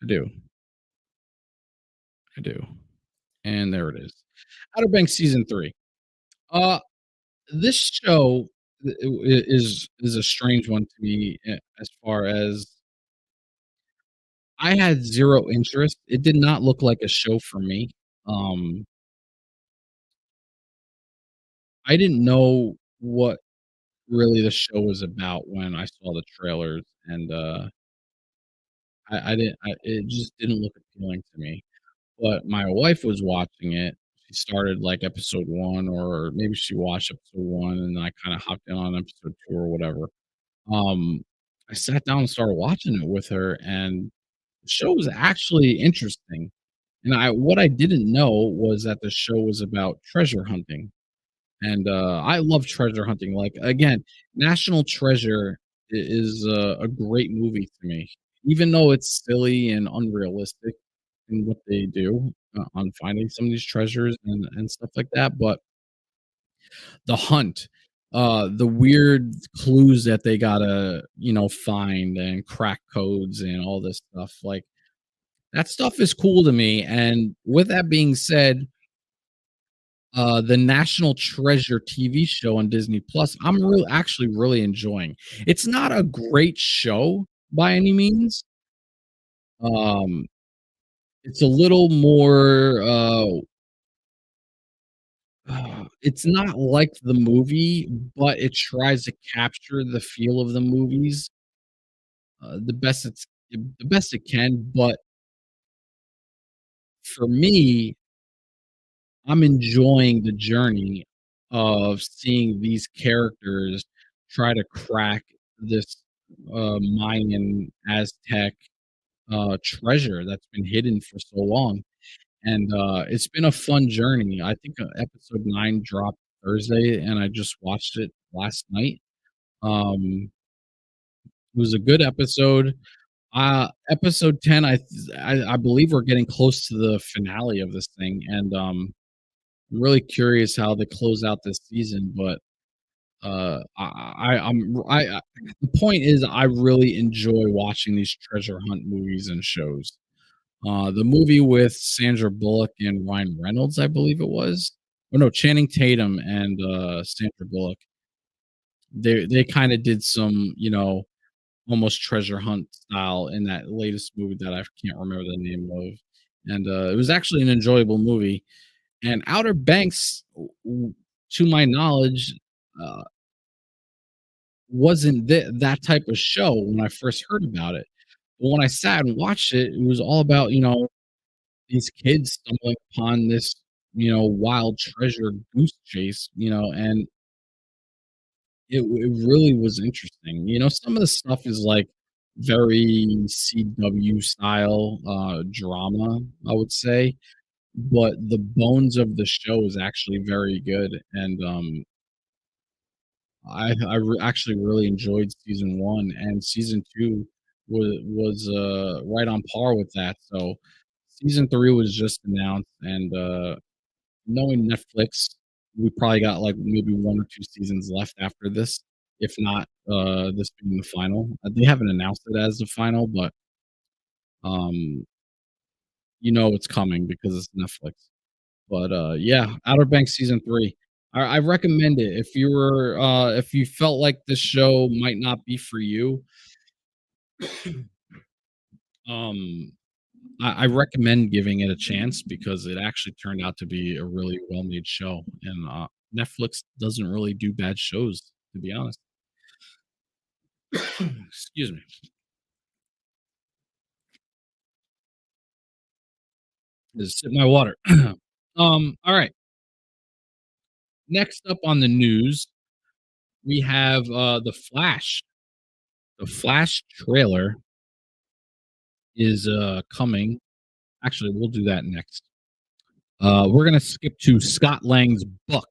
I do. I do. And there it is. Outer Banks season 3. Uh, this show is is a strange one to me as far as I had 0 interest. It did not look like a show for me. Um I didn't know what really the show was about when I saw the trailers, and, uh I I didn't I it just didn't look appealing to me, but my wife was watching it. She started, like, episode 1 or maybe she watched episode 1, and I kinda hopped in on episode 2 or whatever. Um, I sat down and started watching it with her, and the show was actually interesting, and I what I didn't know was that the show was about treasure hunting, and, uh, I love treasure hunting, like, again, National Treasure is a a great movie to me, even though it's silly and unrealistic in what they do, uh, on finding some of these treasures and and stuff like that, but the hunt, uh, the weird clues that they gotta, you know, find and crack codes and all this stuff, like, that stuff is cool to me, and with that being said uh, the National Treasure TV show on Disney Plus, I'm real actually really enjoying. It's not a great show by any means um, it's a little more, uh *sighs* it's not like the movie, but it tries to capture the feel of the movies uh, the best it's the best it can, but for me I'm enjoying the journey of seeing these characters try to crack this, uh, Mayan, Aztec, uh, treasure that's been hidden for so long, and, uh, it's been a fun journey. I think, uh, episode 9 dropped Thursday, and I just watched it last night. Um it was a good episode. Uh, episode 10, I I I believe we're getting close to the finale of this thing, and, um, I'm really curious how they close out this season, but, uh, I I'm I I the point is I really enjoy watching these treasure hunt movies and shows. Uh, the movie with Sandra Bullock and Ryan Reynolds, I believe it was? Oh, no, Channing Tatum and, uh, Sandra Bullock. They they kinda did some, you know, almost treasure hunt style in that latest movie that I can't remember the name of, and, uh, it was actually an enjoyable movie, and Outer Banks, to my knowledge, uh wasn't th that type of show when I first heard about it. But when I sat and watched it, it was all about, you know, these kids stumbling upon this, you know, wild treasure goose chase, you know, and it it really was interesting. You know, some of the stuff is, like, very CW style, uh, drama, I would say, but the bones of the show is actually very good, and, um I I re actually really enjoyed season 1, and season 2 was was, uh, right on par with that, so season 3 was just announced, and, uh, knowing Netflix, we probably got, like, maybe 1 or 2 seasons left after this, if not, uh, this being the final. They haven't announced it as the final, but um you know it's coming because it's Netflix. But, uh, yeah, Outer Banks season 3. I I recommend it if you were, uh if you felt like this show might not be for you *coughs* um, I, I recommend giving it a chance because it actually turned out to be a really well made show, and uh, Netflix doesn't really do bad shows, to be honest. *coughs* Excuse me. Sip my water. *clears throat* um. All right. Next up on the news, we have uh the Flash. The Flash trailer is uh coming. Actually, we'll do that next. Uh, we're gonna skip to Scott Lang's book.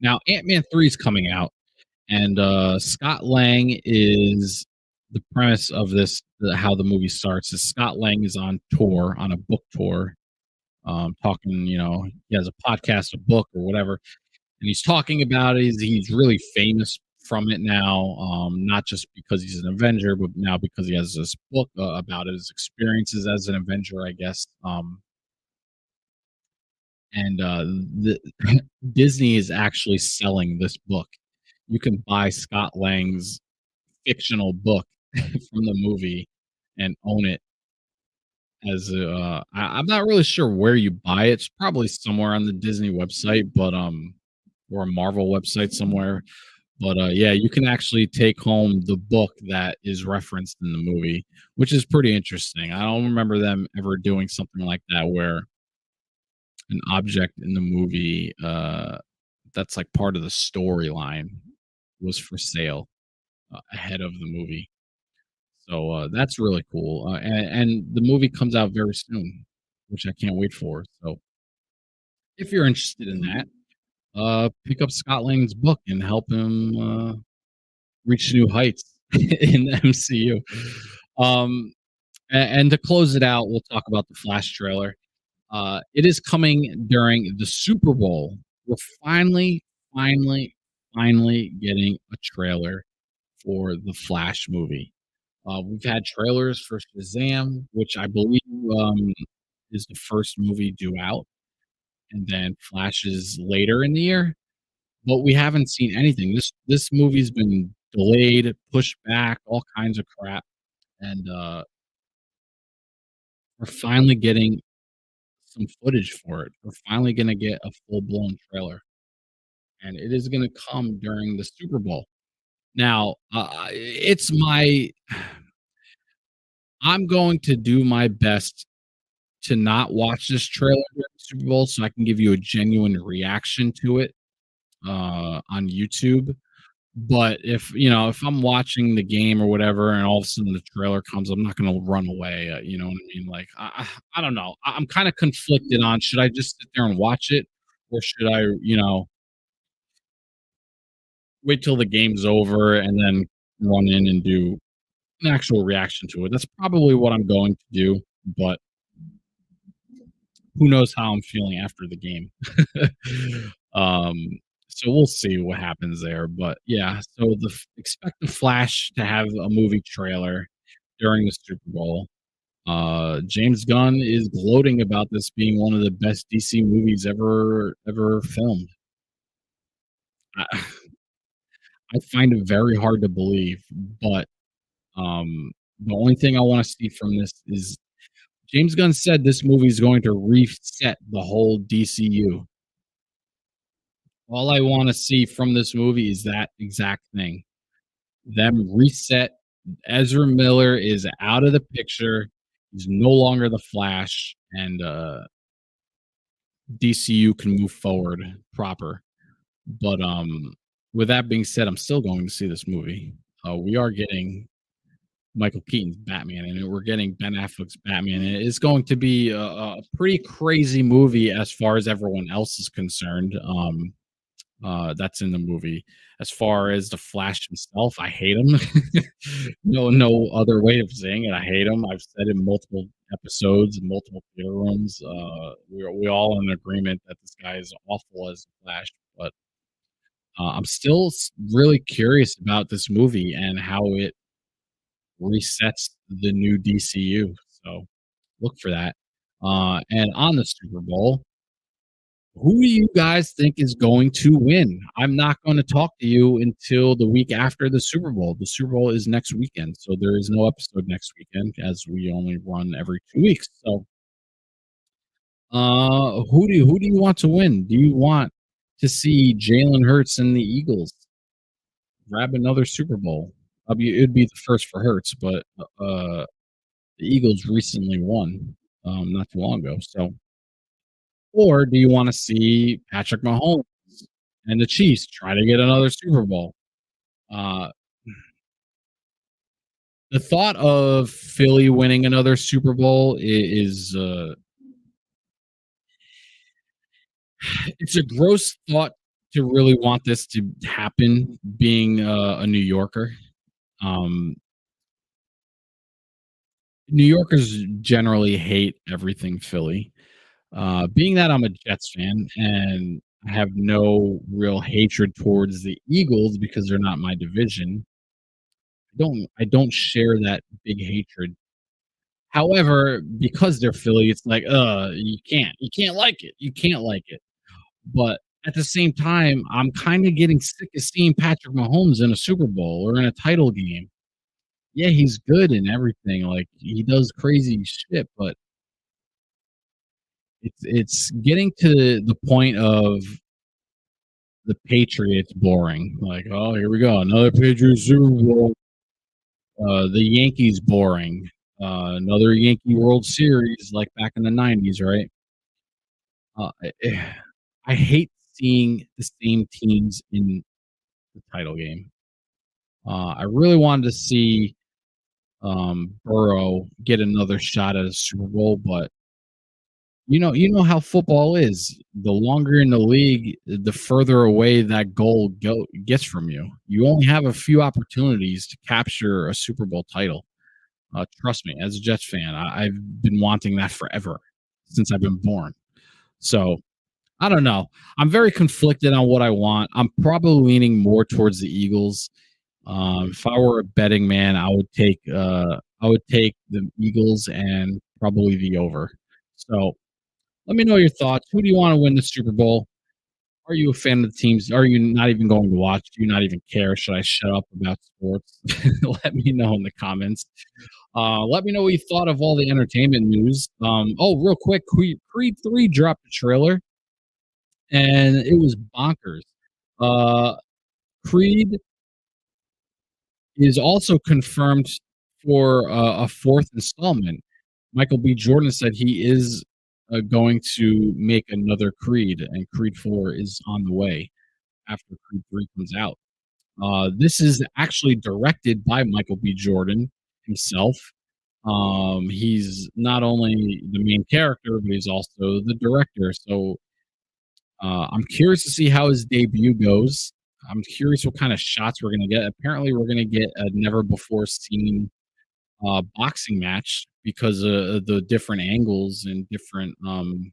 Now, Ant Man three is coming out, and uh, Scott Lang is the premise of this. The, how the movie starts is Scott Lang is on tour on a book tour, um, talking. You know, he has a podcast, a book, or whatever, and he's talking about it. He's, he's really famous from it now, um, not just because he's an Avenger, but now because he has this book uh, about his experiences as an Avenger, I guess. Um, and uh, the, *laughs* Disney is actually selling this book. You can buy Scott Lang's fictional book *laughs* from the movie and own it as uh, I, I'm not really sure where you buy it. It's probably somewhere on the Disney website, but um, or a Marvel website somewhere. But uh, yeah, you can actually take home the book that is referenced in the movie, which is pretty interesting. I don't remember them ever doing something like that where an object in the movie uh, that's like part of the storyline was for sale uh, ahead of the movie. So uh, that's really cool. Uh, and, and the movie comes out very soon, which I can't wait for. So if you're interested in that, uh, pick up Scott Lang's book and help him uh, reach new heights *laughs* in the MCU. Um, and, and, to close it out, we'll talk about the Flash trailer. Uh, it is coming during the Super Bowl. We're finally, finally, finally getting a trailer for the Flash movie. Uh, we've had trailers for Shazam, which I believe um, is the first movie due out, and then Flashes later in the year. But we haven't seen anything. This this movie's been delayed, pushed back, all kinds of crap, and uh, we're finally getting some footage for it. We're finally going to get a full blown trailer, and it is going to come during the Super Bowl. Now, uh, it's my. I'm going to do my best to not watch this trailer Super Bowl so I can give you a genuine reaction to it uh, on YouTube. But if you know, if I'm watching the game or whatever, and all of a sudden the trailer comes, I'm not going to run away. Uh, you know what I mean? Like, I, I don't know. I'm kind of conflicted on should I just sit there and watch it, or should I, you know, wait till the game's over and then run in and do an actual reaction to it. That's probably what I'm going to do, but who knows how I'm feeling after the game. *laughs* um, so we'll see what happens there. But yeah, so the expect the Flash to have a movie trailer during the Super Bowl. Uh, James Gunn is gloating about this being one of the best DC movies ever ever filmed. I, I find it very hard to believe, but um, the only thing I want to see from this is James Gunn said this movie is going to reset the whole DCU. All I want to see from this movie is that exact thing. Them reset. Ezra Miller is out of the picture. He's no longer the Flash, and uh, DCU can move forward proper. But um, with that being said, I'm still going to see this movie. Uh, we are getting Michael Keaton's Batman, and we're getting Ben Affleck's Batman. And it's going to be a, a, pretty crazy movie as far as everyone else is concerned. Um, uh, that's in the movie. As far as the Flash himself, I hate him. *laughs* no, no other way of saying it. I hate him. I've said in multiple episodes, multiple theater rooms. Uh, we're we all in agreement that this guy is awful as Flash, but uh, I'm still really curious about this movie and how it resets the new DCU. So look for that. Uh, and on the Super Bowl, who do you guys think is going to win? I'm not going to talk to you until the week after the Super Bowl. The Super Bowl is next weekend, so there is no episode next weekend as we only run every two weeks. So, uh, who do you, who do you want to win? Do you want to see Jalen Hurts and the Eagles grab another Super Bowl? it'd be the first for Hurts, but uh, the Eagles recently won um, not too long ago, so or do you want to see Patrick Mahomes and the Chiefs try to get another Super Bowl? Uh, the thought of Philly winning another Super Bowl is, uh, it's a gross thought to really want this to happen being uh, a New Yorker. Um, New Yorkers generally hate everything Philly. Uh, being that I'm a Jets fan and I have no real hatred towards the Eagles because they're not my division, I don't I don't share that big hatred. However, because they're Philly, it's like, uh, you can't you can't like it. You can't like it. But at the same time, I'm kind of getting sick of seeing Patrick Mahomes in a Super Bowl or in a title game. Yeah, he's good and everything. Like he does crazy shit, but it's it's getting to the point of the Patriots boring. Like, oh, here we go, another Patriots Super Bowl. Uh, the Yankees boring. Uh, another Yankee World Series like back in the '90s, right? Uh, I, I hate seeing the same teams in the title game. Uh, I really wanted to see um, Burrow get another shot at a Super Bowl, but you know, you know how football is. The longer in the league, the further away that goal go, gets from you. You only have a few opportunities to capture a Super Bowl title. Uh, trust me, as a Jets fan, I, I've been wanting that forever since I've been born. So I don't know. I'm very conflicted on what I want. I'm probably leaning more towards the Eagles. Um, if I were a betting man, I would take uh, I would take the Eagles and probably the over. So let me know your thoughts. Who do you want to win the Super Bowl? Are you a fan of the teams? Are you not even going to watch? Do you not even care? Should I shut up about sports? *laughs* let me know in the comments. Uh, let me know what you thought of all the entertainment news. Um, oh, real quick, Creed, Creed 3 dropped a trailer and it was bonkers. Uh, Creed is also confirmed for uh, a fourth installment. Michael B. Jordan said he is uh, going to make another Creed, and Creed 4 is on the way after Creed 3 comes out. Uh, this is actually directed by Michael B. Jordan himself. Um, he's not only the main character, but he's also the director. So uh, I'm curious to see how his debut goes. I'm curious what kind of shots we're going to get. Apparently, we're going to get a never before seen uh, boxing match because of the different angles and different um,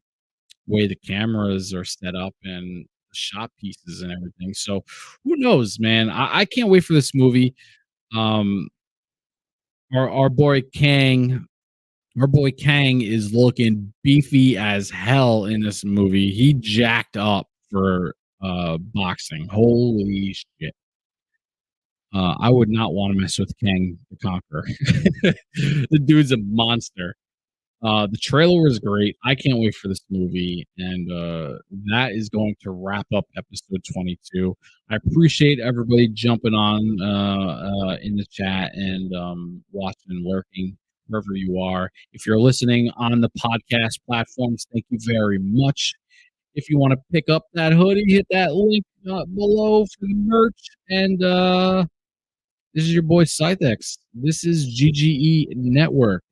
way the cameras are set up and shot pieces and everything. So who knows, man? I, I can't wait for this movie. Um, our our boy Kang, our boy Kang is looking beefy as hell in this movie. He jacked up for uh boxing. Holy shit. Uh, I would not want to mess with Kang the Conqueror. *laughs* the dude's a monster. Uh, the trailer was great. I can't wait for this movie. And uh, that is going to wrap up episode 22. I appreciate everybody jumping on uh, uh in the chat and um, watching, lurking, wherever you are. If you're listening on the podcast platforms, thank you very much. If you want to pick up that hoodie, hit that link uh, below for the merch. And uh, this is your boy Scythex. This is GGE Network.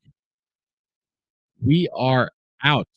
We are out.